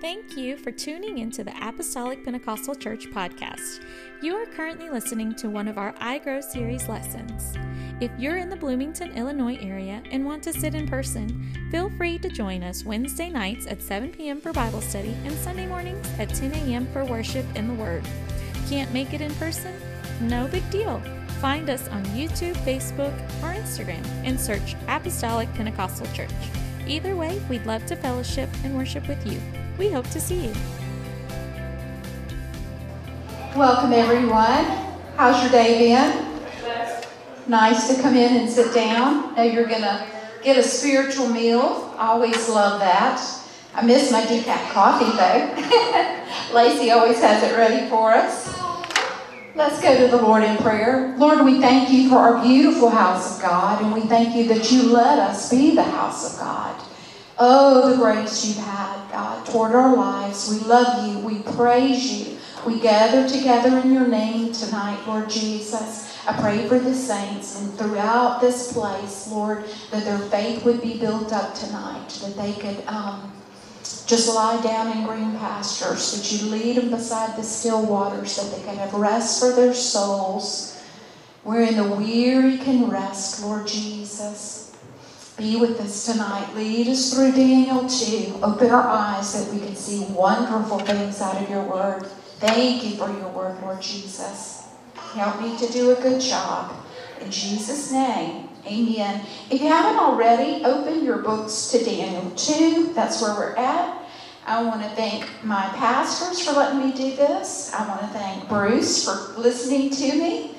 Thank you for tuning into the Apostolic Pentecostal Church podcast. You are currently listening to one of our I Grow series lessons. If you're in the Bloomington, Illinois area and want to sit in person, feel free to join us Wednesday nights at 7 p.m. for Bible study and Sunday mornings at 10 a.m. for worship in the Word. Can't make it in person? No big deal. Find us on YouTube, Facebook, or Instagram and search Apostolic Pentecostal Church. Either way, we'd love to fellowship and worship with you. We hope to see you. Welcome, everyone. How's your day been? Nice to come in and sit down. Know you're going to get a spiritual meal. Always love that. I miss my decaf coffee, though. Lacey always has it ready for us. Let's go to the Lord in prayer. Lord, we thank you for our beautiful house of God, and we thank you that you let us be the house of God. Oh, the grace you've had, God, toward our lives. We love you. We praise you. We gather together in your name tonight, Lord Jesus. I pray for the saints and throughout this place, Lord, that their faith would be built up tonight, that they could um, just lie down in green pastures, that you lead them beside the still waters, that they can have rest for their souls. Wherein the weary can rest, Lord Jesus. Be with us tonight. Lead us through Daniel 2. Open our eyes that we can see wonderful things out of your word. Thank you for your word, Lord Jesus. Help me to do a good job. In Jesus' name, amen. If you haven't already, open your books to Daniel 2. That's where we're at. I want to thank my pastors for letting me do this. I want to thank Bruce for listening to me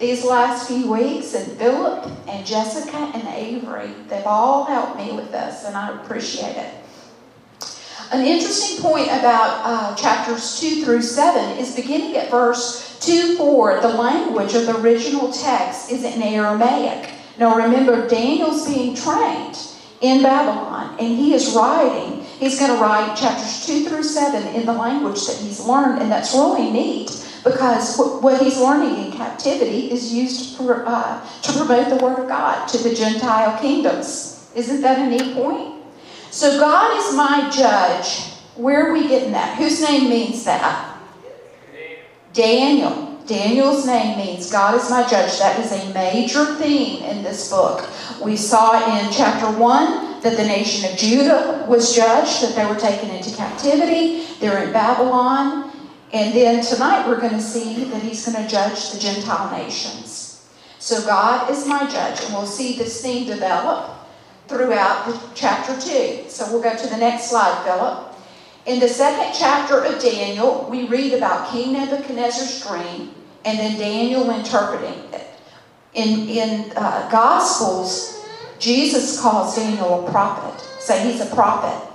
these last few weeks, and Philip and Jessica and Avery. They've all helped me with this, and I appreciate it. An interesting point about uh, chapters 2 through 7 is beginning at verse 2 4. The language of the original text is in Aramaic. Now remember, Daniel's being trained in Babylon, and he is writing. He's going to write chapters 2 through 7 in the language that he's learned, and that's really neat because what he's learning in captivity is used for, uh, to promote the Word of God to the Gentile kingdoms. Isn't that a neat point? So God is my judge. Where are we getting that? Whose name means that? Daniel. Daniel's name means God is my judge. That is a major theme in this book. We saw in chapter 1 that the nation of Judah was judged, that they were taken into captivity. They're in Babylon. And then tonight we're going to see that he's going to judge the Gentile nations. So God is my judge, and we'll see this theme develop throughout chapter 2. So we'll go to the next slide, Philip. In the second chapter of Daniel, we read about King Nebuchadnezzar's dream and then Daniel interpreting it. In, in uh, Gospels, Jesus calls Daniel a prophet. Say he's a prophet.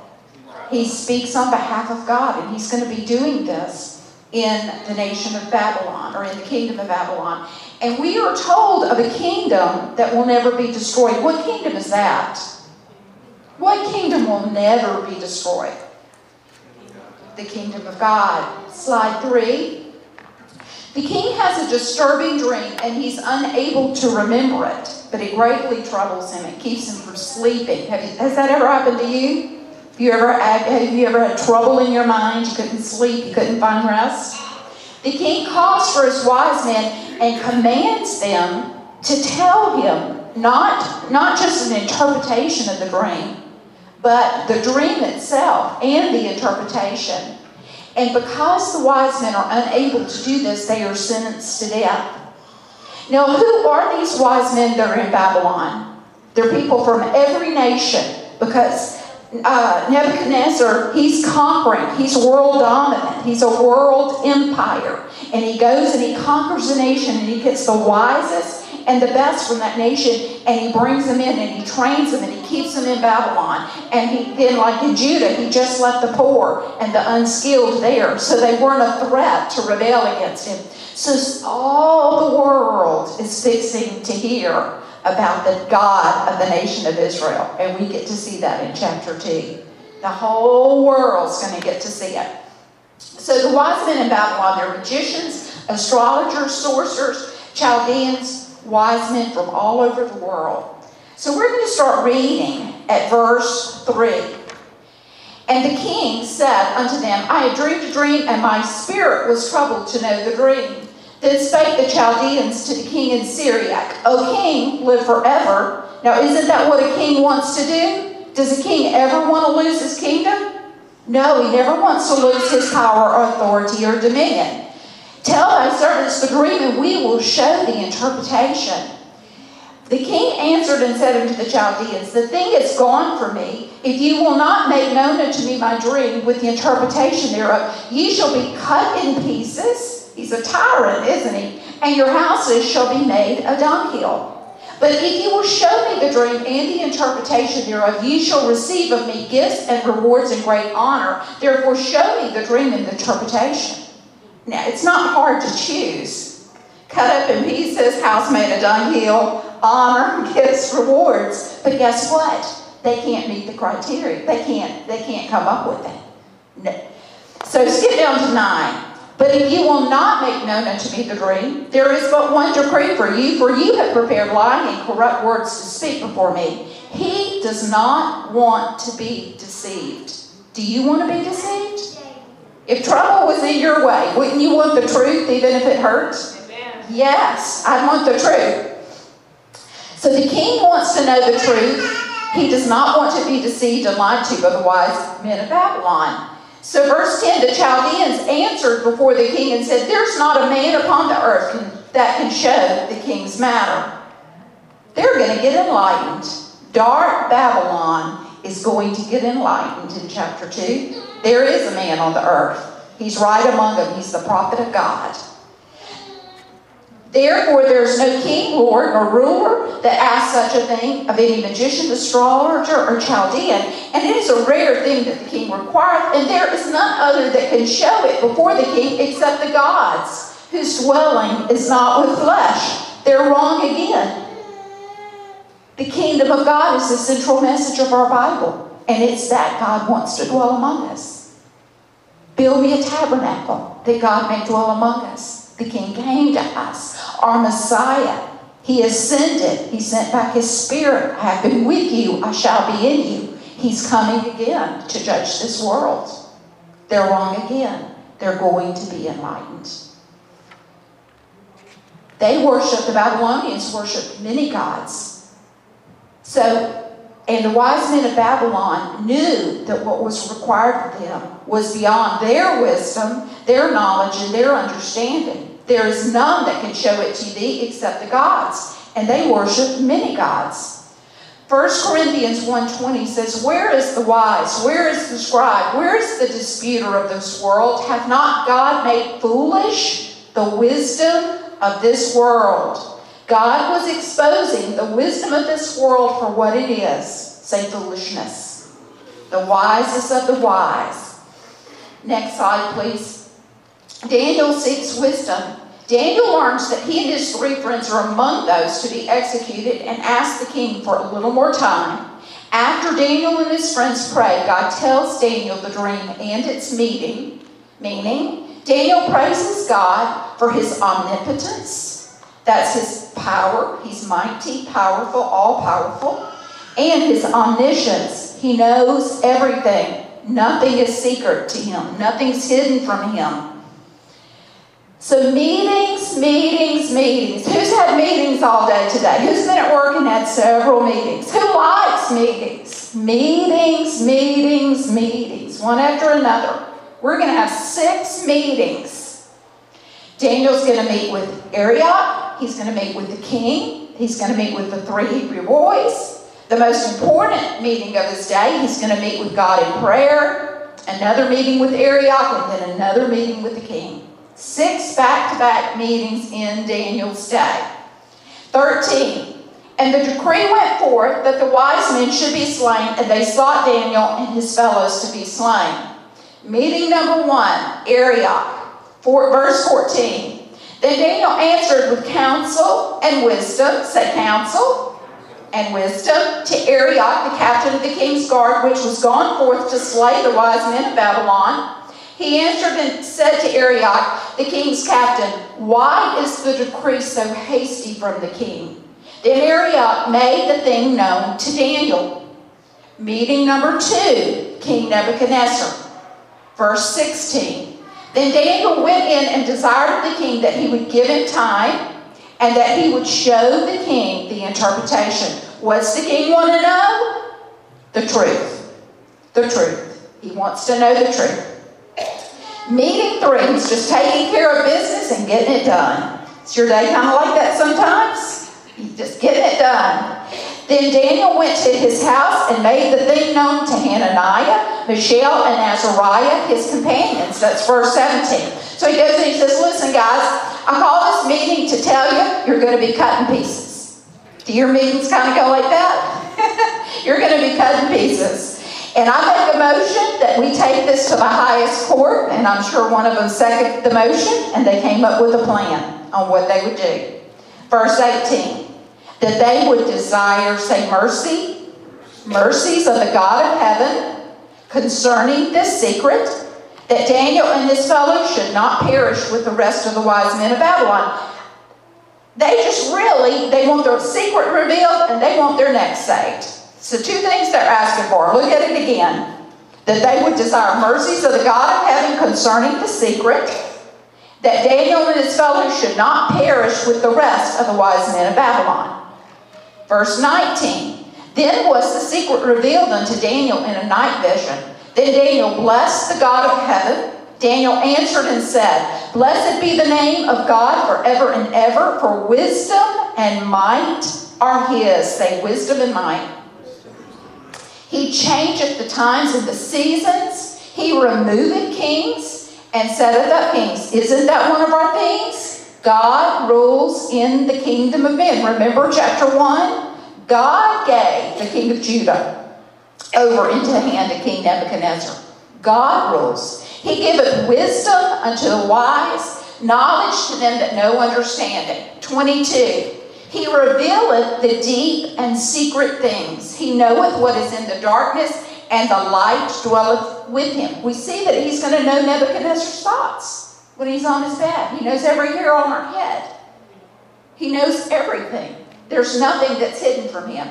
He speaks on behalf of God, and he's going to be doing this in the nation of Babylon or in the kingdom of Babylon. And we are told of a kingdom that will never be destroyed. What kingdom is that? What kingdom will never be destroyed? The kingdom of God. Slide three. The king has a disturbing dream and he's unable to remember it, but it greatly troubles him. It keeps him from sleeping. You, has that ever happened to you? Have you ever have you ever had trouble in your mind? You couldn't sleep, you couldn't find rest. The king calls for his wise men and commands them to tell him not, not just an interpretation of the dream, but the dream itself and the interpretation. And because the wise men are unable to do this, they are sentenced to death. Now, who are these wise men that are in Babylon? They're people from every nation because uh, Nebuchadnezzar, he's conquering. He's world dominant. He's a world empire. And he goes and he conquers a nation and he gets the wisest and the best from that nation and he brings them in and he trains them and he keeps them in Babylon. And he then, like in Judah, he just left the poor and the unskilled there. So they weren't a threat to rebel against him. So all the world is fixing to hear about the God of the nation of Israel. And we get to see that in chapter 2. The whole world's going to get to see it. So the wise men in Babylon, they're magicians, astrologers, sorcerers, Chaldeans, wise men from all over the world. So we're going to start reading at verse 3. And the king said unto them, I had dreamed a dream, and my spirit was troubled to know the dream. Then spake the Chaldeans to the king in Syriac, O king, live forever. Now, isn't that what a king wants to do? Does a king ever want to lose his kingdom? No, he never wants to lose his power or authority or dominion. Tell thy servants the dream, and we will show the interpretation. The king answered and said unto the Chaldeans, The thing is gone from me. If ye will not make known unto me my dream with the interpretation thereof, ye shall be cut in pieces. He's a tyrant, isn't he? And your houses shall be made a dunghill. But if you will show me the dream and the interpretation thereof, ye shall receive of me gifts and rewards and great honor. Therefore, show me the dream and the interpretation. Now, it's not hard to choose. Cut up in pieces, house made a dunghill, honor, gifts, rewards. But guess what? They can't meet the criteria. They can't, they can't come up with it. No. So skip down to nine. But if you will not make known unto me the dream, there is but one decree for you, for you have prepared lying and corrupt words to speak before me. He does not want to be deceived. Do you want to be deceived? If trouble was in your way, wouldn't you want the truth even if it hurts? Amen. Yes, I want the truth. So the king wants to know the truth. He does not want to be deceived and lied to by the wise men of Babylon. So, verse 10 the Chaldeans answered before the king and said, There's not a man upon the earth can, that can show the king's matter. They're going to get enlightened. Dark Babylon is going to get enlightened in chapter 2. There is a man on the earth. He's right among them. He's the prophet of God. Therefore, there is no king, lord, nor ruler that asks such a thing of any magician, astrologer, or Chaldean. And it is a rare thing that the king requireth, and there is none other that can show it before the king except the gods, whose dwelling is not with flesh. They're wrong again. The kingdom of God is the central message of our Bible, and it's that God wants to dwell among us. Build me a tabernacle that God may dwell among us. The king came to us our Messiah. He ascended. He sent back his spirit. I have been with you. I shall be in you. He's coming again to judge this world. They're wrong again. They're going to be enlightened. They worship, the Babylonians worship many gods. So, and the wise men of Babylon knew that what was required of them was beyond their wisdom, their knowledge, and their understanding. There is none that can show it to thee except the gods. And they worship many gods. 1 Corinthians 1.20 says, Where is the wise? Where is the scribe? Where is the disputer of this world? Hath not God made foolish the wisdom of this world? God was exposing the wisdom of this world for what it is. Say foolishness. The wisest of the wise. Next slide, please. Daniel seeks wisdom. Daniel learns that he and his three friends are among those to be executed and asks the king for a little more time. After Daniel and his friends pray, God tells Daniel the dream and its meaning, meaning Daniel praises God for his omnipotence. That's his power. He's mighty, powerful, all powerful. And his omniscience. He knows everything. Nothing is secret to him, nothing's hidden from him. So meetings, meetings, meetings. Who's had meetings all day today? Who's been at work and had several meetings? Who likes meetings? Meetings, meetings, meetings, one after another. We're going to have six meetings. Daniel's going to meet with Arioch. He's going to meet with the king. He's going to meet with the three Hebrew boys. The most important meeting of his day, he's going to meet with God in prayer, another meeting with Arioch, and then another meeting with the king. Six back to back meetings in Daniel's day. 13. And the decree went forth that the wise men should be slain, and they sought Daniel and his fellows to be slain. Meeting number one, Arioch, for, verse 14. Then Daniel answered with counsel and wisdom, said counsel and wisdom, to Arioch, the captain of the king's guard, which was gone forth to slay the wise men of Babylon. He answered and said to Arioch, the king's captain, Why is the decree so hasty from the king? Then Arioch made the thing known to Daniel. Meeting number two. King Nebuchadnezzar. Verse 16. Then Daniel went in and desired the king that he would give him time and that he would show the king the interpretation. What's the king want to know? The truth. The truth. He wants to know the truth. Meeting he's just taking care of business and getting it done. Is your day kind of like that sometimes? Just getting it done. Then Daniel went to his house and made the thing known to Hananiah, Mishael, and Azariah, his companions. That's verse 17. So he goes and he says, Listen, guys, I call this meeting to tell you you're going to be cut in pieces. Do your meetings kind of go like that? you're going to be cut in pieces. And I make a motion that we take this to the highest court, and I'm sure one of them seconded the motion, and they came up with a plan on what they would do. Verse 18 that they would desire, say, mercy, mercies of the God of heaven concerning this secret, that Daniel and his fellows should not perish with the rest of the wise men of Babylon. They just really, they want their secret revealed and they want their neck saved. So two things they're asking for. Look at it again. That they would desire mercies of the God of heaven concerning the secret, that Daniel and his fellows should not perish with the rest of the wise men of Babylon. Verse 19 Then was the secret revealed unto Daniel in a night vision. Then Daniel blessed the God of heaven. Daniel answered and said, Blessed be the name of God forever and ever, for wisdom and might are his. Say, wisdom and might. He changeth the times and the seasons. He removeth kings and setteth up kings. Isn't that one of our things? God rules in the kingdom of men. Remember chapter 1? God gave the king of Judah over into the hand of King Nebuchadnezzar. God rules. He giveth wisdom unto the wise, knowledge to them that know understanding. 22. He revealeth the deep and secret things. He knoweth what is in the darkness, and the light dwelleth with him. We see that he's going to know Nebuchadnezzar's thoughts when he's on his bed. He knows every hair on our head. He knows everything. There's nothing that's hidden from him.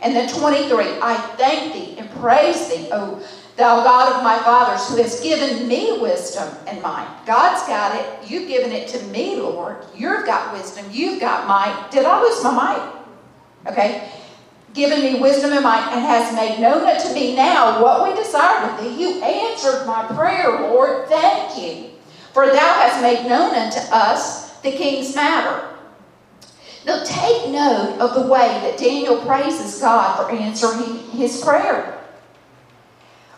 And then 23, I thank thee and praise thee, O thou God of my fathers, who has given me wisdom and might. God's got it. You've given it to me, Lord. You've got wisdom. You've got might. Did I lose my might? Okay. Given me wisdom and might, and has made known unto me now what we desire with thee. You answered my prayer, Lord. Thank you. For thou hast made known unto us the king's matter. Now take note of the way that Daniel praises God for answering his prayer.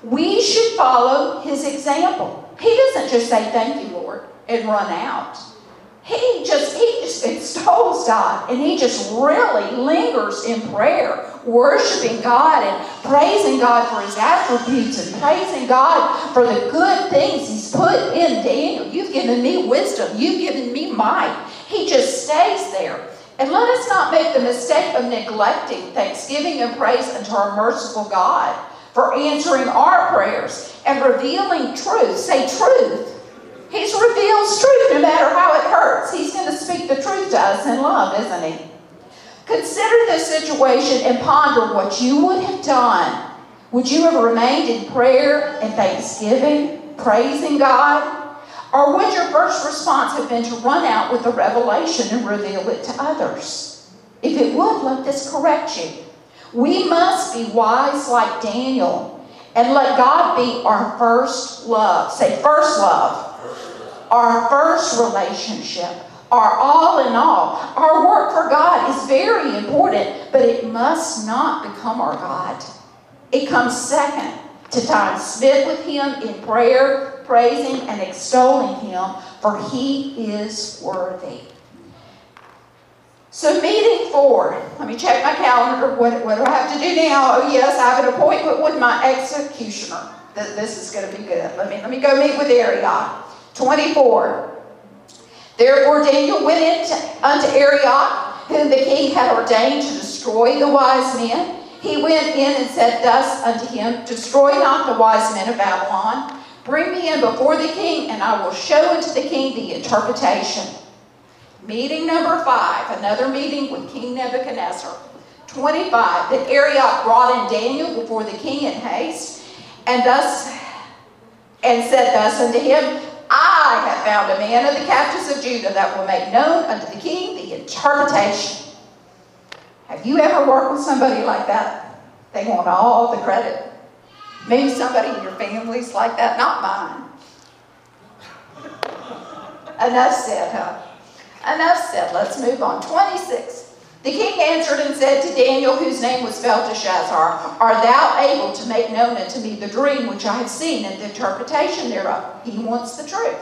We should follow his example. He doesn't just say, Thank you, Lord, and run out. He just he just extols God and he just really lingers in prayer, worshiping God and praising God for his attributes and praising God for the good things he's put in Daniel. You've given me wisdom, you've given me might. He just stays there. And let us not make the mistake of neglecting thanksgiving and praise unto our merciful God for answering our prayers and revealing truth. Say truth He's reveals truth no matter how it hurts. He's going to speak the truth to us in love, isn't he? Consider this situation and ponder what you would have done. Would you have remained in prayer and thanksgiving, praising God? Or would your first response have been to run out with the revelation and reveal it to others? If it would, let this correct you. We must be wise like Daniel and let God be our first love. Say, first love our first relationship, our all in all. Our work for God is very important, but it must not become our God. It comes second to time spent with Him in prayer, praising, and extolling Him, for He is worthy. So, meeting four. Let me check my calendar. What, what do I have to do now? Oh, yes, I have an appointment with my executioner. This is going to be good. Let me, let me go meet with Arioch. 24. Therefore Daniel went into, unto Arioch, whom the king had ordained to destroy the wise men. He went in and said thus unto him, Destroy not the wise men of Babylon. Bring me in before the king, and I will show unto the king the interpretation. Meeting number five, another meeting with King Nebuchadnezzar. 25. Then Arioch brought in Daniel before the king in haste, and thus and said thus unto him, I have found a man of the captives of Judah that will make known unto the king the interpretation. Have you ever worked with somebody like that? They want all the credit. Maybe somebody in your family's like that, not mine. Enough said, huh? Enough said. Let's move on. 26. The king answered and said to Daniel, whose name was Belteshazzar, Art thou able to make known unto me the dream which I have seen and the interpretation thereof? He wants the truth.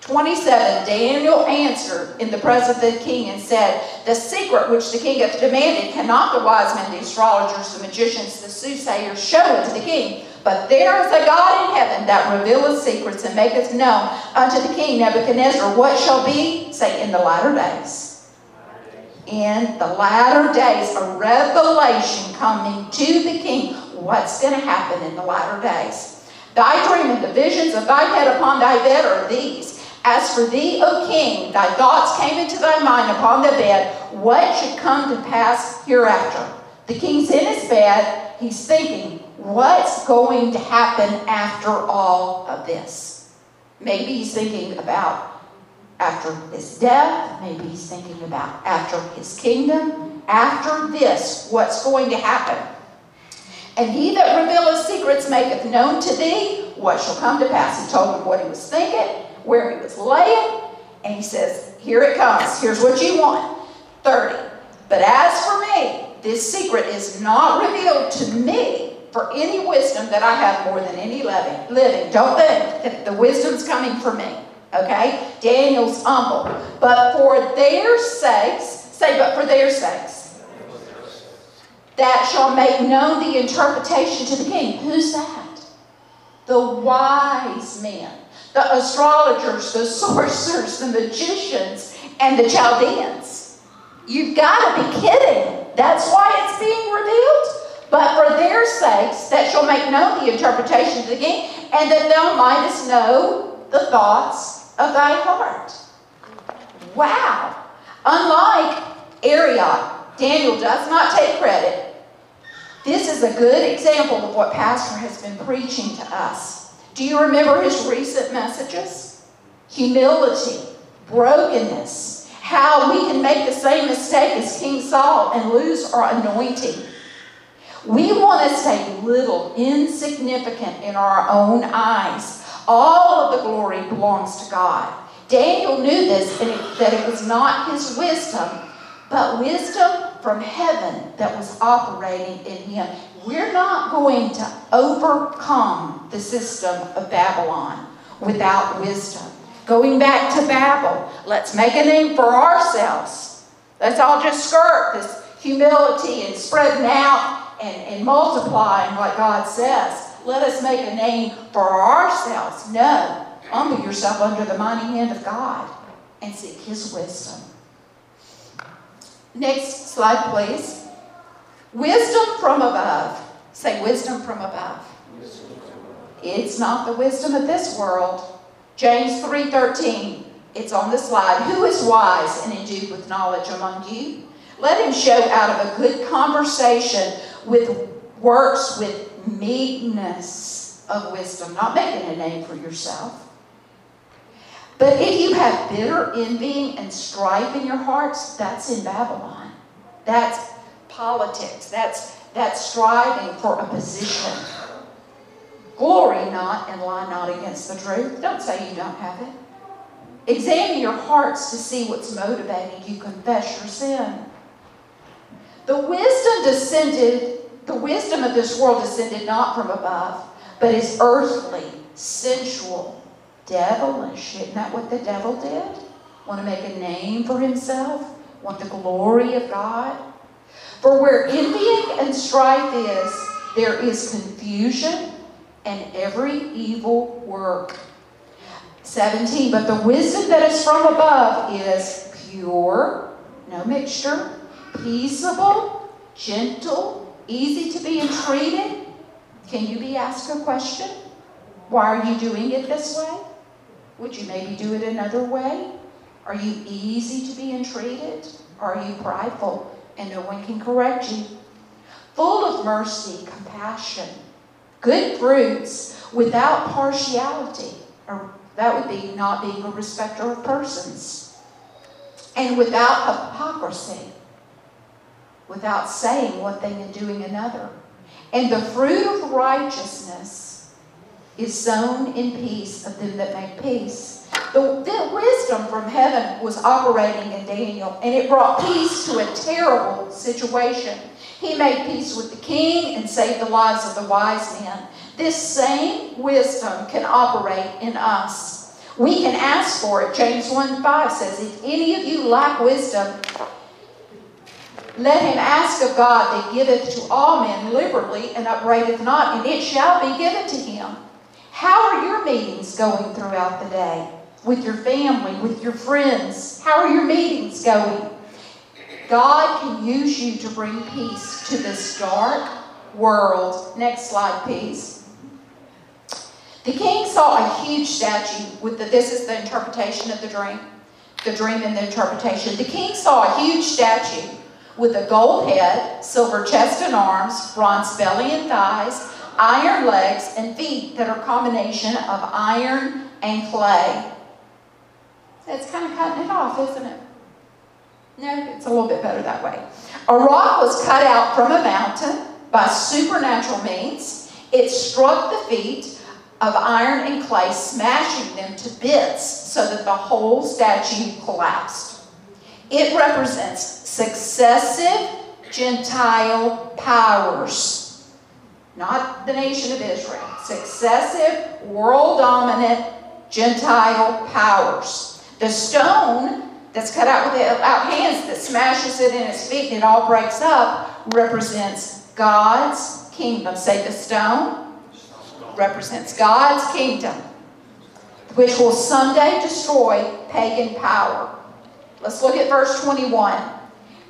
27. Daniel answered in the presence of the king and said, The secret which the king hath demanded cannot the wise men, the astrologers, the magicians, the soothsayers show unto the king. But there is a God in heaven that revealeth secrets and maketh known unto the king Nebuchadnezzar what shall be, say, in the latter days in the latter days a revelation coming to the king what's going to happen in the latter days. Thy dream and the visions of thy head upon thy bed are these. As for thee, O king, thy thoughts came into thy mind upon the bed, what should come to pass hereafter? The king's in his bed, he's thinking, what's going to happen after all of this? Maybe he's thinking about after his death, maybe he's thinking about after his kingdom, after this, what's going to happen. And he that revealeth secrets maketh known to thee what shall come to pass. He told him what he was thinking, where he was laying, and he says, Here it comes. Here's what you want. 30. But as for me, this secret is not revealed to me for any wisdom that I have more than any living. Living. Don't think that the wisdom's coming from me. Okay? Daniel's humble. But for their sakes, say, but for their sakes, that shall make known the interpretation to the king. Who's that? The wise men, the astrologers, the sorcerers, the magicians, and the Chaldeans. You've got to be kidding. That's why it's being revealed. But for their sakes, that shall make known the interpretation to the king, and that thou mightest know the thoughts of thy heart. Wow. Unlike Arioch, Daniel does not take credit. This is a good example of what Pastor has been preaching to us. Do you remember his recent messages? Humility, brokenness, how we can make the same mistake as King Saul and lose our anointing. We want to stay little, insignificant in our own eyes all of the glory belongs to God. Daniel knew this, and it, that it was not his wisdom, but wisdom from heaven that was operating in him. We're not going to overcome the system of Babylon without wisdom. Going back to Babel, let's make a name for ourselves. Let's all just skirt this humility and spreading out and, and multiplying what God says let us make a name for ourselves. No. Humble yourself under the mighty hand of God and seek His wisdom. Next slide, please. Wisdom from above. Say wisdom from above. It's not the wisdom of this world. James 3:13. It's on the slide. Who is wise and endued with knowledge among you? Let him show out of a good conversation with works with meekness of wisdom, not making a name for yourself. But if you have bitter envying and strife in your hearts, that's in Babylon. That's politics. That's, that's striving for a position. Glory not and lie not against the truth. Don't say you don't have it. Examine your hearts to see what's motivating you. Confess your sin. The wisdom descended the wisdom of this world descended not from above, but is earthly, sensual, devilish. Isn't that what the devil did? Want to make a name for himself? Want the glory of God? For where envying and strife is, there is confusion and every evil work. 17. But the wisdom that is from above is pure, no mixture, peaceable, gentle, easy to be entreated? Can you be asked a question? Why are you doing it this way? Would you maybe do it another way? Are you easy to be entreated? Are you prideful and no one can correct you? Full of mercy, compassion, good fruits without partiality, or that would be not being a respecter of persons, and without hypocrisy, without saying one thing and doing another. And the fruit of righteousness is sown in peace of them that make peace. The, the, wisdom from heaven was operating in Daniel, and it brought peace to a terrible situation. He made peace with the king and saved the lives of the wise men. This same wisdom can operate in us. We can ask for it. James 1 5 says, If any of you lack wisdom, let him ask of God that giveth to all men liberally and upbraideth not, and it shall be given to him. How are your meetings going throughout the day? With your family, with your friends? How are your meetings going? God can use you to bring peace to this dark world. Next slide, please. The king saw a huge statue with the, this is the interpretation of the dream, the dream and the interpretation. The king saw a huge statue with a gold head, silver chest and arms, bronze belly and thighs, iron legs and feet that are a combination of iron and clay. It's kind of cutting it off, isn't it? No, it's a little bit better that way. A rock was cut out from a mountain by supernatural means. It struck the feet of iron and clay, smashing them to bits so that the whole statue collapsed. It represents successive Gentile powers, not the nation of Israel, successive world dominant Gentile powers. The stone that's cut out without hands that smashes it in its feet and it all breaks up represents God's kingdom. Say the stone represents God's kingdom, which will someday destroy pagan power. Let's look at verse 21.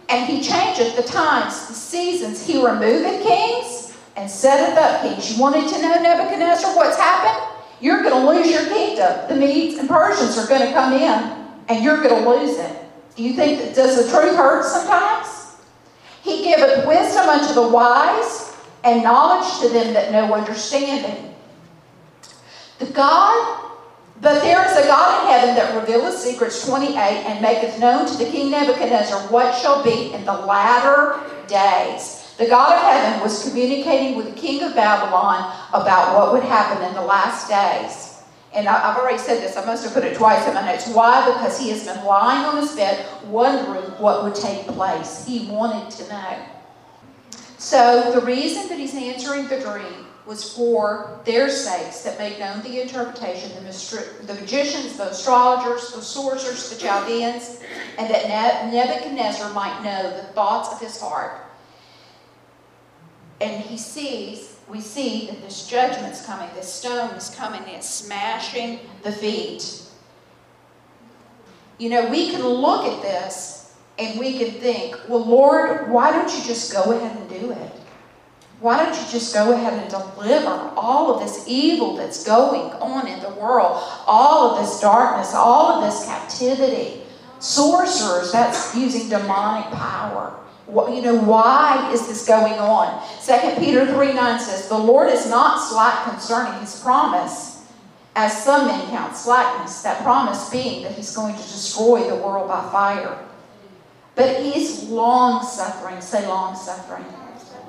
And he changeth the times, the seasons. He removeth kings and setteth up kings. You wanted to know, Nebuchadnezzar, what's happened? You're going to lose your kingdom. The Medes and Persians are going to come in and you're going to lose it. Do you think that does the truth hurt sometimes? He giveth wisdom unto the wise and knowledge to them that know understanding. The God, but there is a God in heaven that revealeth secrets 28 and maketh known to the king Nebuchadnezzar what shall be in the latter days. The God of heaven was communicating with the king of Babylon about what would happen in the last days. And I, have already said this, I must have put it twice in my notes. Why? Because he has been lying on his bed wondering what would take place. He wanted to know. So the reason that he's answering the dream was for their sakes that made known the interpretation, the, the magicians, the astrologers, the sorcerers, the Chaldeans, and that Nebuchadnezzar might know the thoughts of his heart. And he sees we see that this judgment's coming, this stone is coming, and it's smashing the feet. You know, we can look at this and we can think, well, Lord, why don't you just go ahead and do it? Why don't you just go ahead and deliver all of this evil that's going on in the world, all of this darkness, all of this captivity? Sorcerers, that's using demonic power you know, why is this going on? 2 Peter 3 9 says, The Lord is not slack concerning his promise, as some men count slackness, that promise being that he's going to destroy the world by fire. But he's long suffering, say long suffering.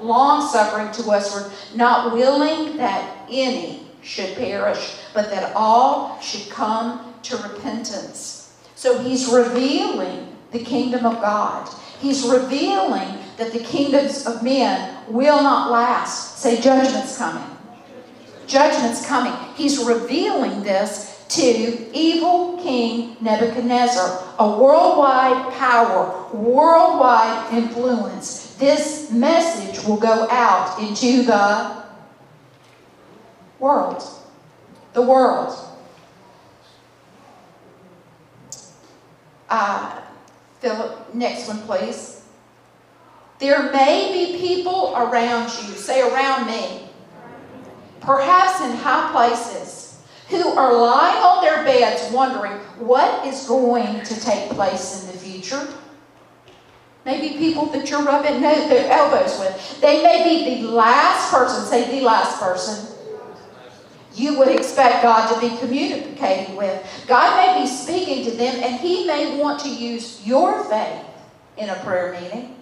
Long suffering to we're not willing that any should perish, but that all should come to repentance. So he's revealing the kingdom of God. He's revealing that the kingdoms of men will not last. Say, judgment's coming. Judgment's coming. He's revealing this to evil King Nebuchadnezzar, a worldwide power, worldwide influence. This message will go out into the world. The world. Uh, Philip, next one, please. There may be people around you, say around me, perhaps in high places, who are lying on their beds wondering what is going to take place in the future. Maybe people that you're rubbing their elbows with. They may be the last person, say the last person, you would expect God to be communicating with. God may be speaking to them, and He may want to use your faith in a prayer meeting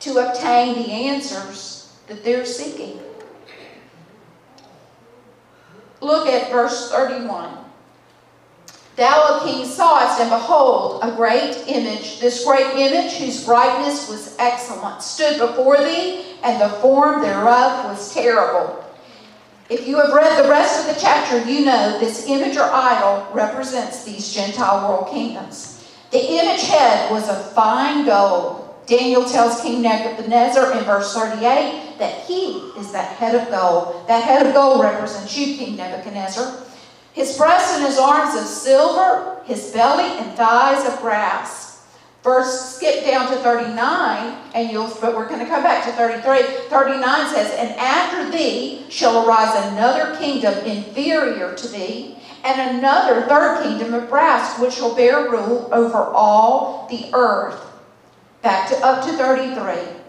to obtain the answers that they're seeking. Look at verse 31. Thou, O king, sawest, and behold, a great image. This great image, whose brightness was excellent, stood before thee, and the form thereof was terrible. If you have read the rest of the chapter, you know this image or idol represents these Gentile world kingdoms. The image head was of fine gold. Daniel tells King Nebuchadnezzar in verse 38 that he is that head of gold. That head of gold represents you, King Nebuchadnezzar. His breast and his arms of silver, his belly and thighs of brass. First, skip down to 39, and you'll, but we're going to come back to 33. 39 says, And after thee shall arise another kingdom inferior to thee, and another third kingdom of brass, which shall bear rule over all the earth. Back to up to 33.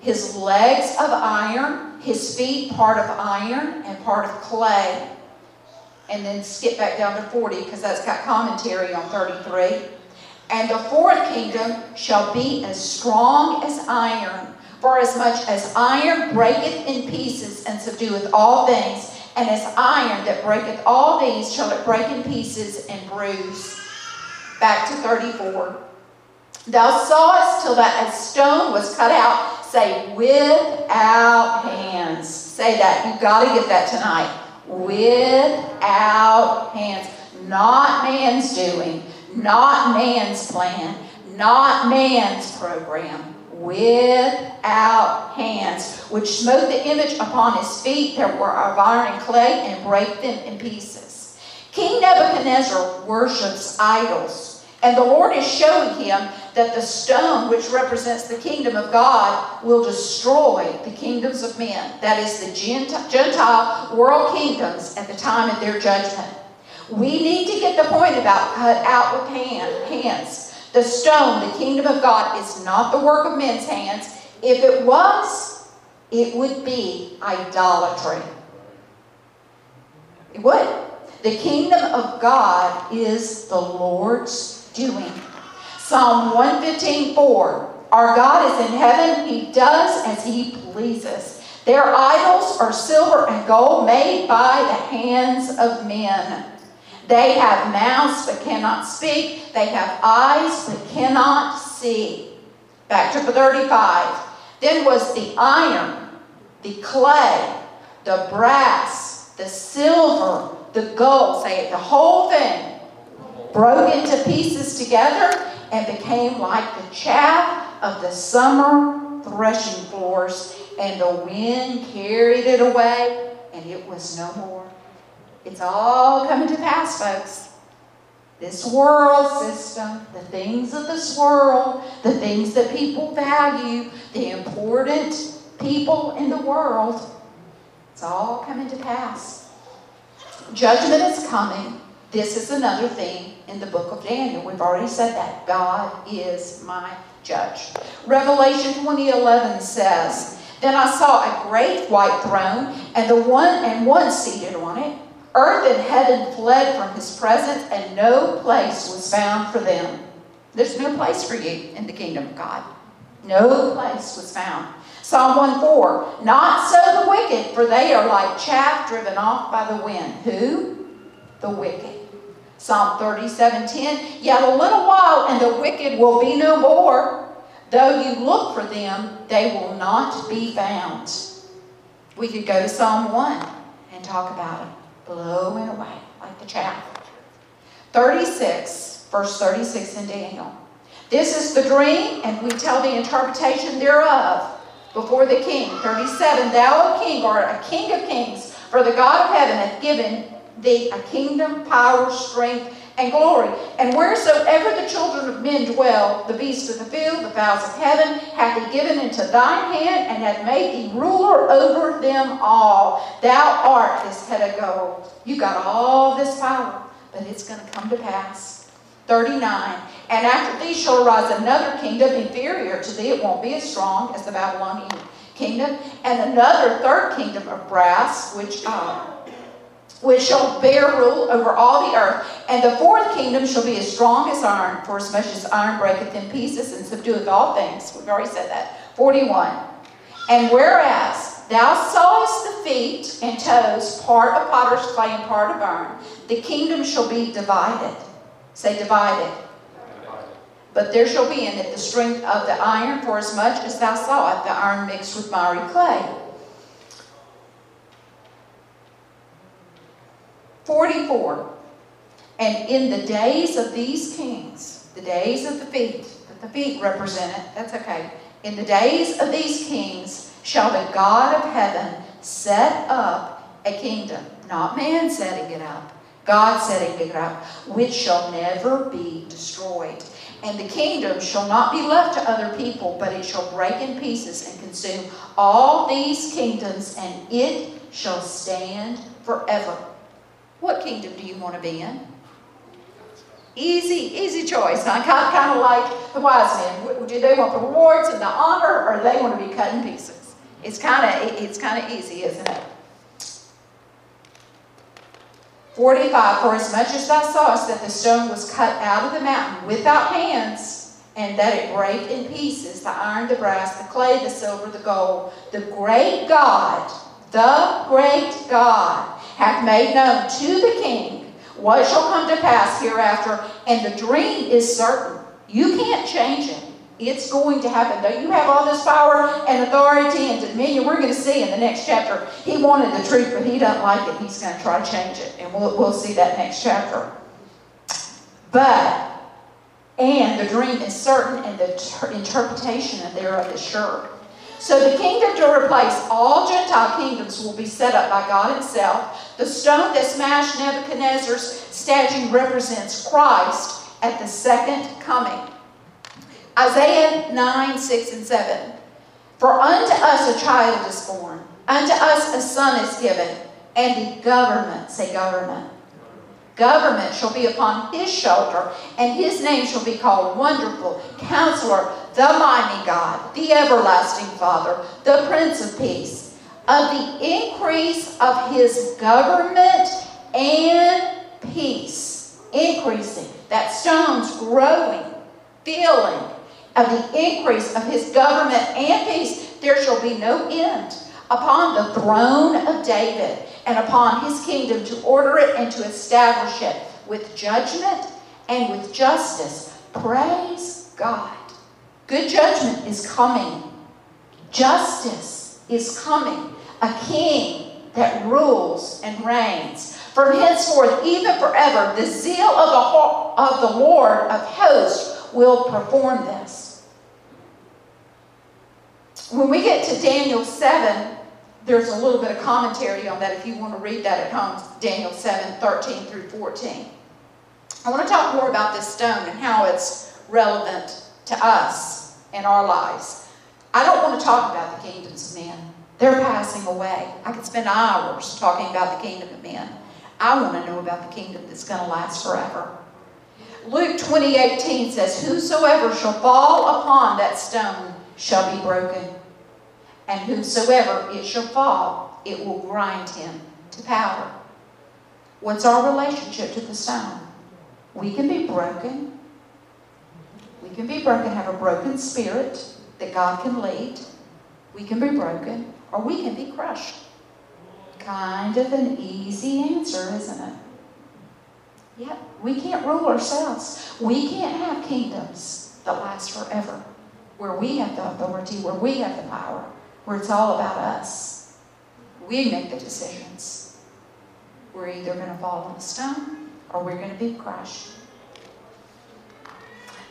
His legs of iron, his feet part of iron and part of clay. And then skip back down to 40 because that's got commentary on 33. And the fourth kingdom shall be as strong as iron. For as much as iron breaketh in pieces and subdueth all things, and as iron that breaketh all these shall it break in pieces and bruise. Back to 34. Thou sawest till that a stone was cut out, say, without hands. Say that. You've got to get that tonight. Without hands. Not man's doing not man's plan, not man's program, without hands, which smote the image upon his feet that were of iron and clay, and brake them in pieces. King Nebuchadnezzar worships idols, and the Lord is showing him that the stone, which represents the kingdom of God, will destroy the kingdoms of men. That is the Gentile world kingdoms at the time of their judgment. We need to get the point about cut out with hand, hands. The stone, the kingdom of God, is not the work of men's hands. If it was, it would be idolatry. It would. The kingdom of God is the Lord's doing. Psalm 115 4. Our God is in heaven, He does as He pleases. Their idols are silver and gold made by the hands of men. They have mouths but cannot speak. They have eyes but cannot see. Back to 35. Then was the iron, the clay, the brass, the silver, the gold, say it, the whole thing, broke into pieces together and became like the chaff of the summer threshing floors, and the wind carried it away, and it was no more. It's all coming to pass, folks. This world system, the things of this world, the things that people value, the important people in the world, it's all coming to pass. Judgment is coming. This is another thing in the book of Daniel. We've already said that. God is my judge. Revelation 2011 says, Then I saw a great white throne, and the one and one seated on it Earth and heaven fled from his presence, and no place was found for them. There's no place for you in the kingdom of God. No place was found. Psalm 1 4. Not so the wicked, for they are like chaff driven off by the wind. Who? The wicked. Psalm 37 10. Yet a little while, and the wicked will be no more. Though you look for them, they will not be found. We could go to Psalm 1 and talk about it blowing away like the chaff. 36, verse 36 in Daniel. This is the dream, and we tell the interpretation thereof before the king. 37, Thou, O king, art a king of kings, for the God of heaven hath given thee a kingdom, power, strength, and glory. And wheresoever the children of men dwell, the beasts of the field, the fowls of heaven, hath he given into thine hand, and hath made thee ruler over them all. Thou art this head of gold. You got all this power, but it's going to come to pass. 39. And after thee shall arise another kingdom inferior to thee. It won't be as strong as the Babylonian kingdom. And another third kingdom of brass, which uh, which shall bear rule over all the earth. And the fourth kingdom shall be as strong as iron, for as much as iron breaketh in pieces and subdueth all things. We've already said that. 41. And whereas thou sawest the feet and toes, part of potter's clay and part of iron, the kingdom shall be divided. Say divided. But there shall be in it the strength of the iron, for as much as thou sawest the iron mixed with miry clay. 44. And in the days of these kings, the days of the feet, that the feet represent it, that's okay. In the days of these kings shall the God of heaven set up a kingdom, not man setting it up, God setting it up, which shall never be destroyed. And the kingdom shall not be left to other people, but it shall break in pieces and consume all these kingdoms, and it shall stand forever. What kingdom do you want to be in? Easy, easy choice. Huh? Kind, kind of like the wise men. Do they want the rewards and the honor, or they want to be cut in pieces? It's kind of it's kind of easy, isn't it? 45, for as much as thou sawest that the stone was cut out of the mountain without hands, and that it brake in pieces, the iron, the brass, the clay, the silver, the gold, the great God, the great God, hath made known to the king what shall come to pass hereafter, and the dream is certain. You can't change it. It's going to happen. Though you have all this power and authority and dominion, we're going to see in the next chapter. He wanted the truth, but he doesn't like it. He's going to try to change it. And we'll, we'll see that next chapter. But, and the dream is certain, and the ter- interpretation thereof is sure. So the kingdom to replace all Gentile kingdoms will be set up by God Himself. The stone that smashed Nebuchadnezzar's statue represents Christ at the second coming. Isaiah 9, 6, and 7. For unto us a child is born, unto us a son is given, and the government, say government, government shall be upon his shoulder, and his name shall be called Wonderful, Counselor, the Mighty God, the Everlasting Father, the Prince of Peace. Of the increase of his government and peace, increasing, that stone's growing, filling, of the increase of his government and peace, there shall be no end upon the throne of David and upon his kingdom to order it and to establish it with judgment and with justice. Praise God. Good judgment is coming. Justice is coming. A king that rules and reigns. From henceforth, even forever, the zeal of the, of the Lord of hosts will perform this. When we get to Daniel 7, there's a little bit of commentary on that if you want to read that at home, Daniel 7 13 through 14. I want to talk more about this stone and how it's relevant to us in our lives. I don't want to talk about the kingdoms of men. They're passing away. I could spend hours talking about the kingdom of men. I want to know about the kingdom that's going to last forever. Luke 20 18 says, Whosoever shall fall upon that stone shall be broken and whosoever it shall fall, it will grind him to powder. What's our relationship to the stone? We can be broken. We can be broken, have a broken spirit that God can lead. We can be broken, or we can be crushed. Kind of an easy answer, isn't it? Yet, we can't rule ourselves. We can't have kingdoms that last forever, where we have the authority, where we have the power where it's all about us. We make the decisions. We're either going to fall on the stone or we're going to be crushed.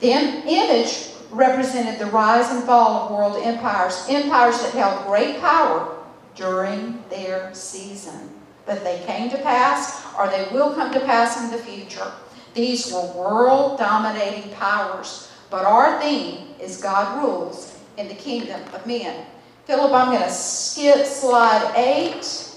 The image represented the rise and fall of world empires, empires that held great power during their season. But they came to pass, or they will come to pass in the future. These were world dominating powers. But our theme is God rules in the kingdom of men. Philip, I'm going to skip slide 8.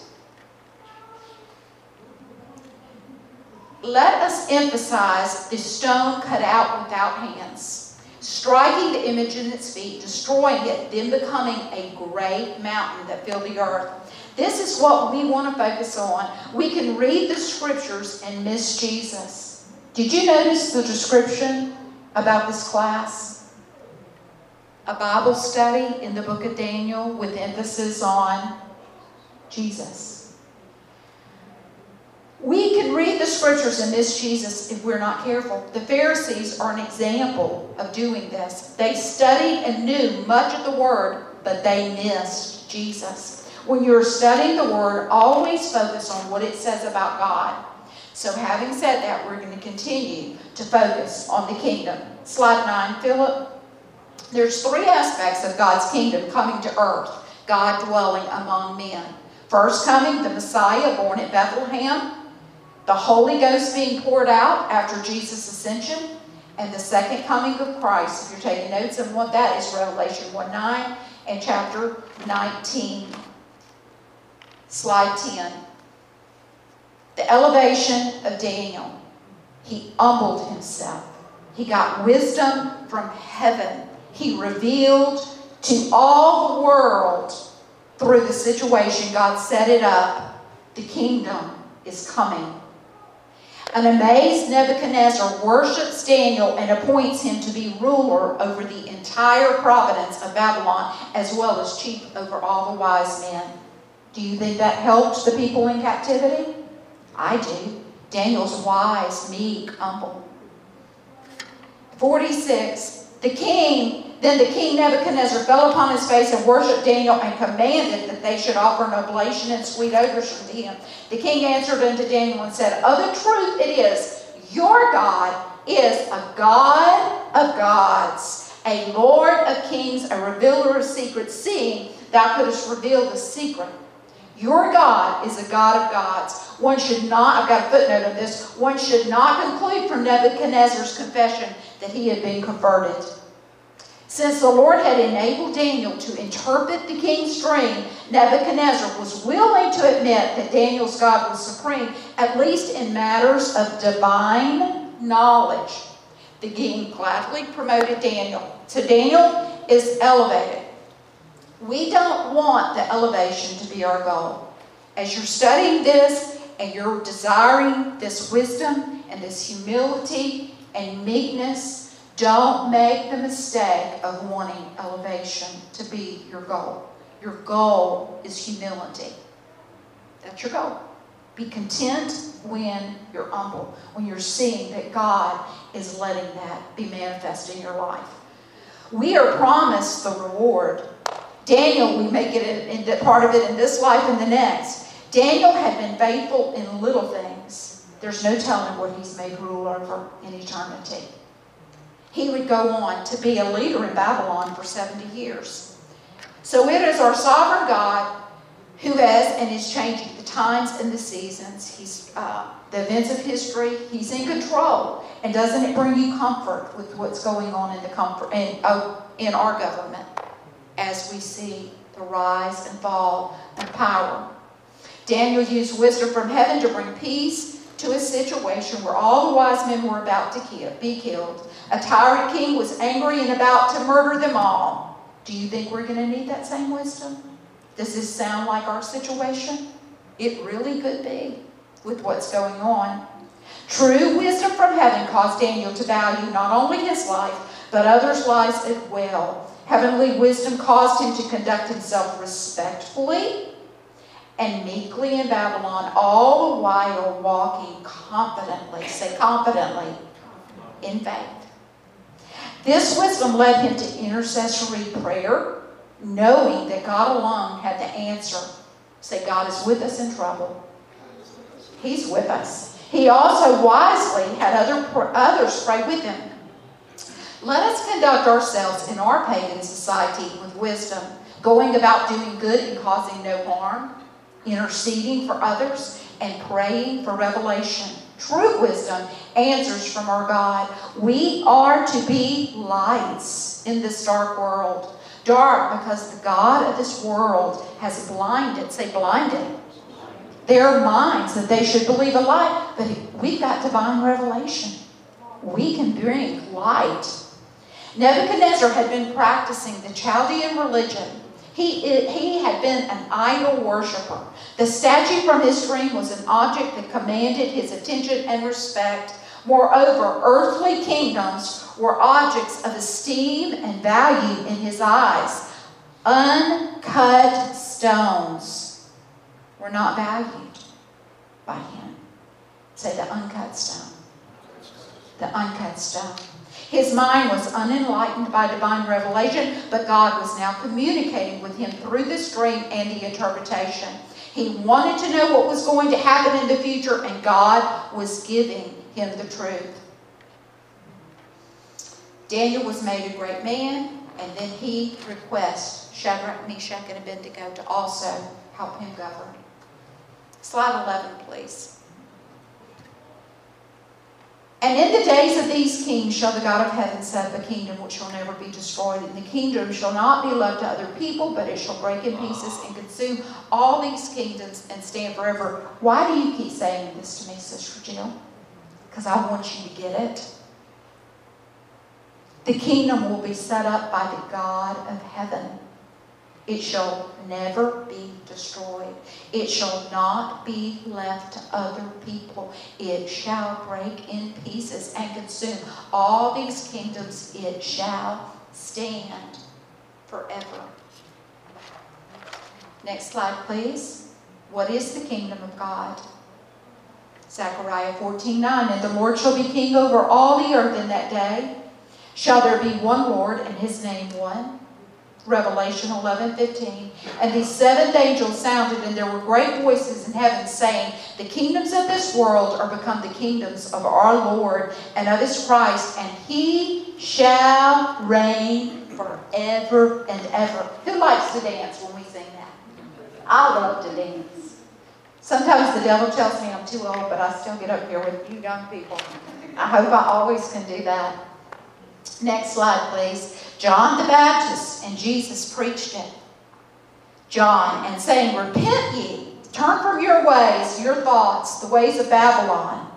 let us emphasize the stone cut out without hands, striking the image in its feet, destroying it, then becoming a great mountain that filled the earth. This is what we want to focus on. We can read the scriptures and miss Jesus. Did you notice the description about this class? A Bible study in the book of Daniel with emphasis on Jesus. We can read the scriptures and miss Jesus if we're not careful. The Pharisees are an example of doing this. They studied and knew much of the Word, but they missed Jesus. When you're studying the Word, always focus on what it says about God. So, having said that, we're going to continue to focus on the kingdom. Slide 9, Philip. There's three aspects of God's kingdom coming to earth God dwelling among men. First coming, the Messiah born at Bethlehem the Holy Ghost being poured out after Jesus' ascension, and the second coming of Christ. If you're taking notes on what that is, Revelation 1 9 and chapter 19. Slide 10. The elevation of Daniel. He humbled himself. He got wisdom from heaven. He revealed to all the world through the situation God set it up. The kingdom is coming an amazed Nebuchadnezzar worships Daniel and appoints him to be ruler over the entire province of Babylon, as well as chief over all the wise men. Do you think that helped the people in captivity? I do. Daniel's wise, meek, humble. 46. The king then the king Nebuchadnezzar fell upon his face and worshipped Daniel and commanded that they should offer an oblation and sweet odors unto him. The king answered unto Daniel and said, Of the truth it is, your God is a God of gods, a Lord of kings, a revealer of secrets, seeing thou couldst reveal the secret. Your God is a God of gods. One should not, I've got a footnote on this, one should not conclude from Nebuchadnezzar's confession that he had been converted. Since the Lord had enabled Daniel to interpret the king's dream, Nebuchadnezzar was willing to admit that Daniel's God was supreme, at least in matters of divine knowledge. The king gladly promoted Daniel. So Daniel is elevated. We don't want the elevation to be our goal. As you're studying this and you're desiring this wisdom and this humility and meekness, don't make the mistake of wanting elevation to be your goal. Your goal is humility. That's your goal. Be content when you're humble, when you're seeing that God is letting that be manifest in your life. We are promised the reward. Daniel, we may get in part of it in this life and the next. Daniel had been faithful in little things. There's no telling what he's made rule over in eternity he would go on to be a leader in Babylon for 70 years. So it is our sovereign God who has and is changing the times and the seasons. He's uh, the events of history. He's in control. And doesn't it bring you comfort with what's going on in the comfort in, uh, in our government as we see the rise and fall of power? Daniel used wisdom from heaven to bring peace to a situation where all the wise men were about to be killed. A tyrant king was angry and about to murder them all. Do you think we're going to need that same wisdom? Does this sound like our situation? It really could be with what's going on. True wisdom from heaven caused Daniel to value not only his life, but others' lives as well. Heavenly wisdom caused him to conduct himself respectfully and meekly in Babylon, all the while walking confidently, say confidently, in faith. This wisdom led him to intercessory prayer, knowing that God alone had the answer. Say, God is with us in trouble. He's with us. He also wisely had other, others pray with him. Let us conduct ourselves in our pagan society with wisdom, going about doing good and causing no harm interceding for others, and praying for revelation. True wisdom answers from our God. We are to be lights in this dark world. Dark because the God of this world has blinded, say blinded, their minds that they should believe a lie. But we've got divine revelation. We can bring light. Nebuchadnezzar had been practicing the Chaldean religion. He, he had been an idol worshiper. The statue from his dream was an object that commanded his attention and respect. Moreover, earthly kingdoms were objects of esteem and value in his eyes. Uncut stones were not valued by him. Say the uncut stone. The uncut stone. His mind was unenlightened by divine revelation, but God was now communicating with him through this dream and the interpretation. He wanted to know what was going to happen in the future, and God was giving him the truth. Daniel was made a great man, and then he requests Shadrach, Meshach, and Abednego to also help him govern. Slide 11, please. And in the days of these kings shall the God of heaven set up a kingdom which shall never be destroyed. And the kingdom shall not be left to other people, but it shall break in pieces and consume all these kingdoms and stand forever. Why do you keep saying this to me, Sister Jill? Because I want you to get it. The kingdom will be set up by the God of heaven. It shall never be destroyed. It shall not be left to other people. It shall break in pieces and consume all these kingdoms. It shall stand forever. Next slide, please. What is the kingdom of God? Zechariah 14 9. And the Lord shall be king over all the earth in that day. Shall there be one Lord, and his name one? Revelation 11, 15. And the seventh angel sounded, and there were great voices in heaven saying, The kingdoms of this world are become the kingdoms of our Lord and of his Christ, and he shall reign forever and ever. Who likes to dance when we sing that? I love to dance. Sometimes the devil tells me I'm too old, but I still get up here with you young people. I hope I always can do that. Next slide, please. John the Baptist and Jesus preached it. John, and saying, Repent ye, turn from your ways, your thoughts, the ways of Babylon.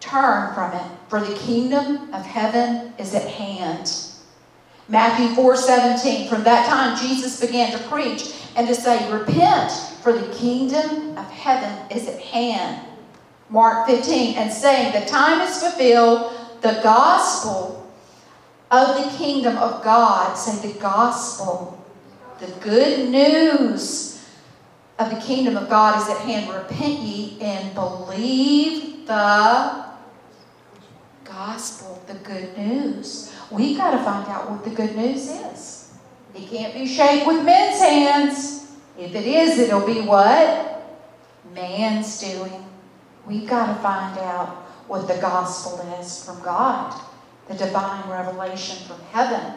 Turn from it, for the kingdom of heaven is at hand. Matthew 4 17. From that time, Jesus began to preach and to say, Repent, for the kingdom of heaven is at hand. Mark 15. And saying, The time is fulfilled, the gospel of the kingdom of God. Say the gospel, the good news of the kingdom of God is at hand. Repent ye and believe the gospel, the good news. We got to find out what the good news is. It can't be shaped with men's hands. If it is, it'll be what? Man's doing. We've got to find out what the gospel is from God the divine revelation from heaven.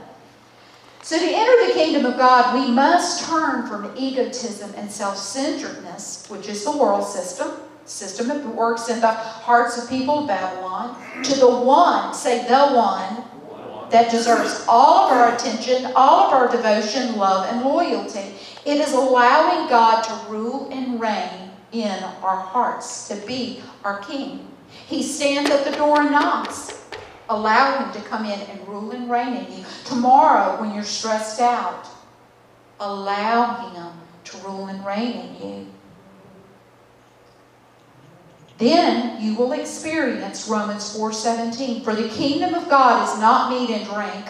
So, to enter the kingdom of God, we must turn from egotism and self centeredness, which is the world system, system that works in the hearts of people of Babylon, to the one, say the one, that deserves all of our attention, all of our devotion, love, and loyalty. It is allowing God to rule and reign in our hearts, to be our King. He stands at the door and knocks. Allow Him to come in and rule and reign in you. Tomorrow, when you're stressed out, allow Him to rule and reign in you. Then you will experience Romans 4:17. For the kingdom of God is not meat and drink,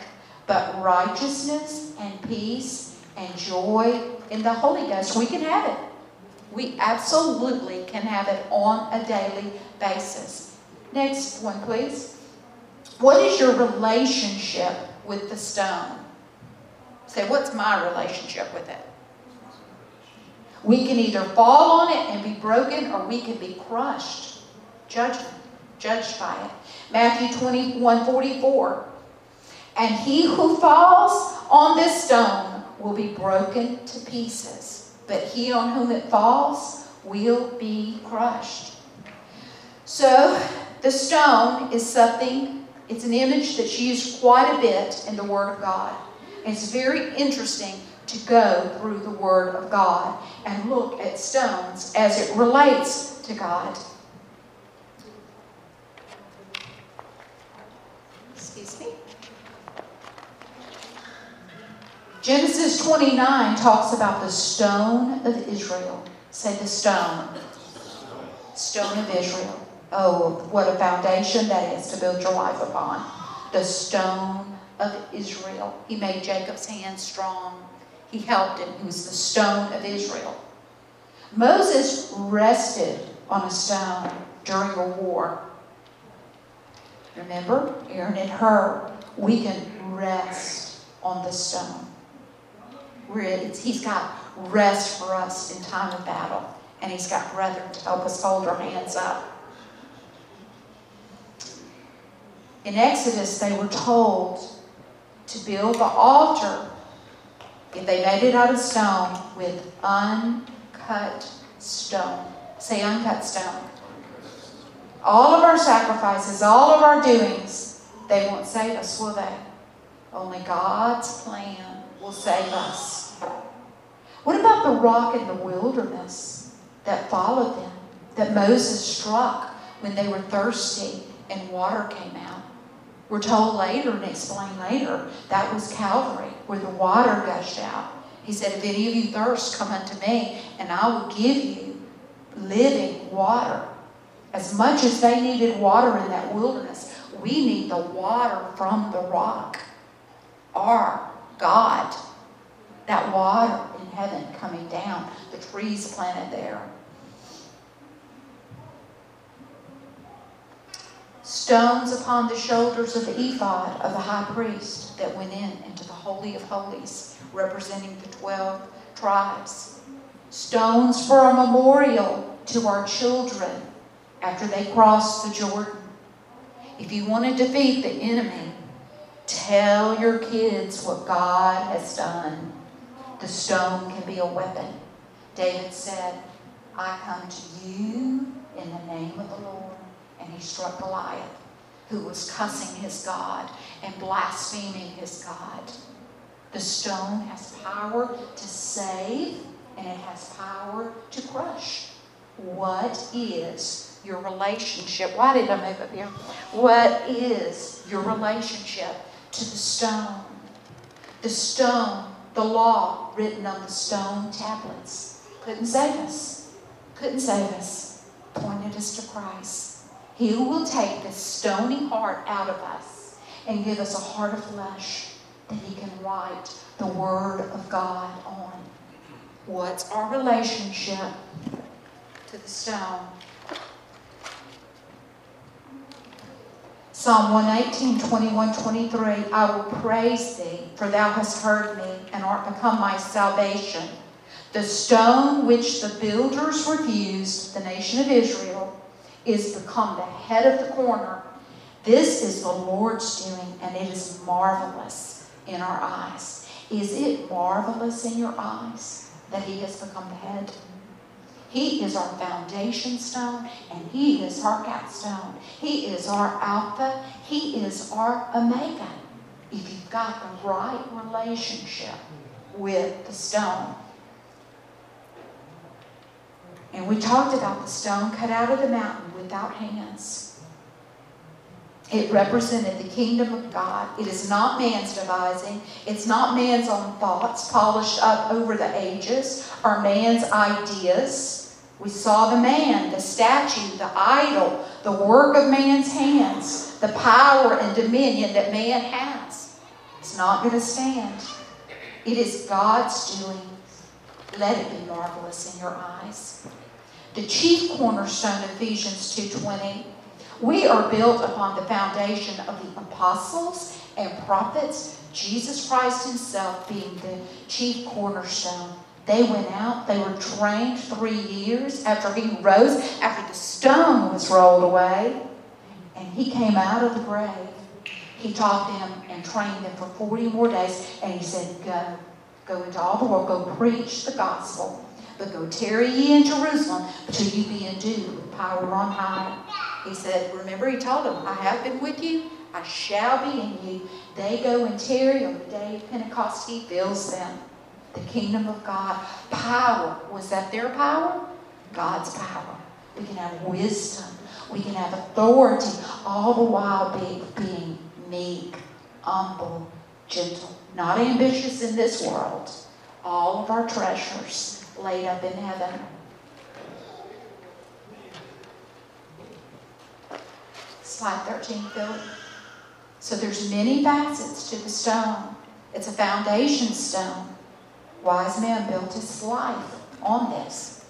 but righteousness and peace and joy in the Holy Ghost. We can have it. We absolutely can have it on a daily basis. Next one, please. What is your relationship with the stone? Say, what's my relationship with it? We can either fall on it and be broken, or we can be crushed. Judgment, judged by it. Matthew 21 44. And he who falls on this stone will be broken to pieces, but he on whom it falls will be crushed. So, the stone is something it's an image that's used quite a bit in the Word of God. And it's very interesting to go through the Word of God and look at stones as it relates to God. Excuse me. Genesis 29 talks about the stone of Israel. Say the stone. Stone of Israel. Oh, what a foundation that is to build your life upon. The stone of Israel. He made Jacob's hand strong. He helped him. He was the stone of Israel. Moses rested on a stone during a war. Remember, Aaron and Hur, we can rest on the stone. he's got rest for us in time of battle, and he's got brethren to help us hold our hands up. In Exodus, they were told to build the altar, if they made it out of stone, with uncut stone. Say uncut stone. All of our sacrifices, all of our doings, they won't save us, will they? Only God's plan will save us. What about the rock in the wilderness that followed them, that Moses struck when they were thirsty and water came out? We're told later and explained later that was Calvary, where the water gushed out. He said, If any of you thirst, come unto me, and I will give you living water. As much as they needed water in that wilderness, we need the water from the rock. Our God. That water in heaven coming down, the trees planted there. Stones upon the shoulders of ephod of the high priest that went in into the Holy of Holies, representing the 12 tribes. Stones for a memorial to our children after they crossed the Jordan. If you want to defeat the enemy, tell your kids what God has done. The stone can be a weapon. David said, I come to you in the name of the Lord. He struck Goliath, who was cussing his God and blaspheming his God. The stone has power to save and it has power to crush. What is your relationship. Why did I move up here? What is your relationship to the stone? The stone, the law written on the stone tablets, couldn't save us. Couldn't save us. Pointed us to Christ. He will take this stony heart out of us and give us a heart of flesh that He can write the Word of God on. What's our relationship to the stone? Psalm 118, 21, 23. I will praise thee, for thou hast heard me, and art become my salvation. The stone which the builders refused, the nation of Israel, is become the head of the corner. This is the Lord's doing, and it is marvelous in our eyes. Is it marvelous in your eyes that he has become the head? He is our foundation stone and He is our capstone. He is our Alpha. He is our Omega. If you've got the right relationship with the stone. And we talked about the stone cut out of the mountain without hands. It represented the kingdom of God. It is not man's devising. It's not man's own thoughts polished up over the ages or man's ideas. We saw the man, the statue, the idol, the work of man's hands, the power and dominion that man has. It's not going to stand. It is God's doing. Let it be marvelous in your eyes. The chief cornerstone, Ephesians 2.20, we are built upon the foundation of the apostles and prophets, Jesus Christ himself being the chief cornerstone. They went out, they were trained three years after he rose, after the stone was rolled away, and he came out of the grave. He taught them and trained them for 40 more days, and he said, Go, go into all the world, go preach the gospel. But go tarry ye in Jerusalem till you be endued with power on high. He said, Remember, he told them, I have been with you, I shall be in you. They go and tarry on the day of Pentecost, he fills them. The kingdom of God. Power. Was that their power? God's power. We can have wisdom. We can have authority, all the while being, being meek, humble, gentle, not ambitious in this world. All of our treasures laid up in heaven. Slide 13, Philip. So there's many facets to the stone. It's a foundation stone. Wise man built his life on this.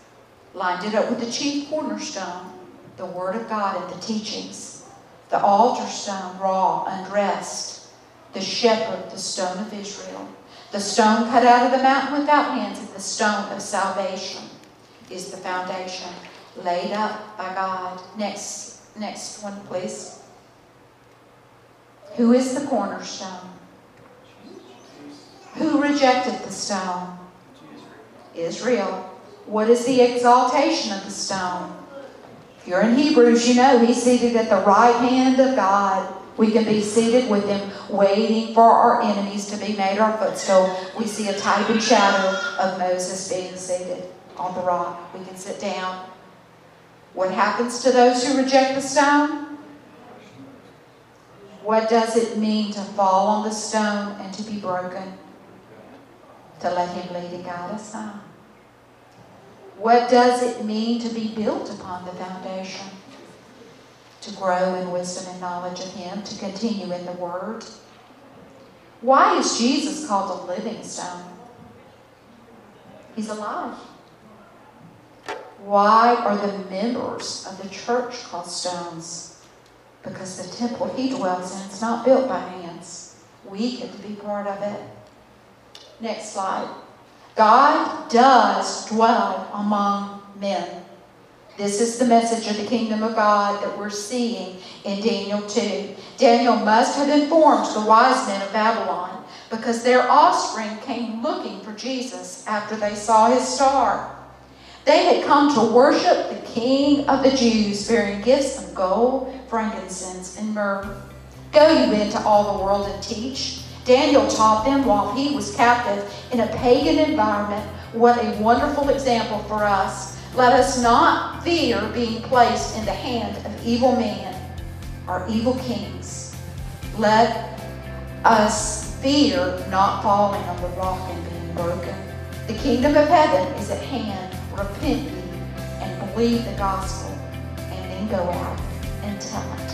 Lined it up with the chief cornerstone, the Word of God and the teachings. The altar stone, raw, undressed. The shepherd, the stone of Israel. The stone cut out of the mountain without hands, and the stone of salvation is the foundation laid up by God. Next, next one, please. Who is the cornerstone? Who rejected the stone? Israel. What is the exaltation of the stone? If you're in Hebrews, you know he's seated at the right hand of God. We can be seated with him, waiting for our enemies to be made our footstool. We see a type and shadow of Moses being seated on the rock. We can sit down. What happens to those who reject the stone? What does it mean to fall on the stone and to be broken? To let him lead and guide us now. What does it mean to be built upon the foundation? To grow in wisdom and knowledge of Him, to continue in the Word. Why is Jesus called a living stone? He's alive. Why are the members of the church called stones? Because the temple he dwells in is not built by hands. We get to be part of it. Next slide. God does dwell among men. This is the message of the kingdom of God that we're seeing in Daniel 2. Daniel must have informed the wise men of Babylon because their offspring came looking for Jesus after they saw his star. They had come to worship the King of the Jews, bearing gifts of gold, frankincense, and myrrh. Go you into all the world and teach. Daniel taught them while he was captive in a pagan environment. What a wonderful example for us. Let us not fear being placed in the hand of evil men or evil kings. Let us fear not falling on the rock and being broken. The kingdom of heaven is at hand. Repent ye and believe the gospel, and then go out and tell it.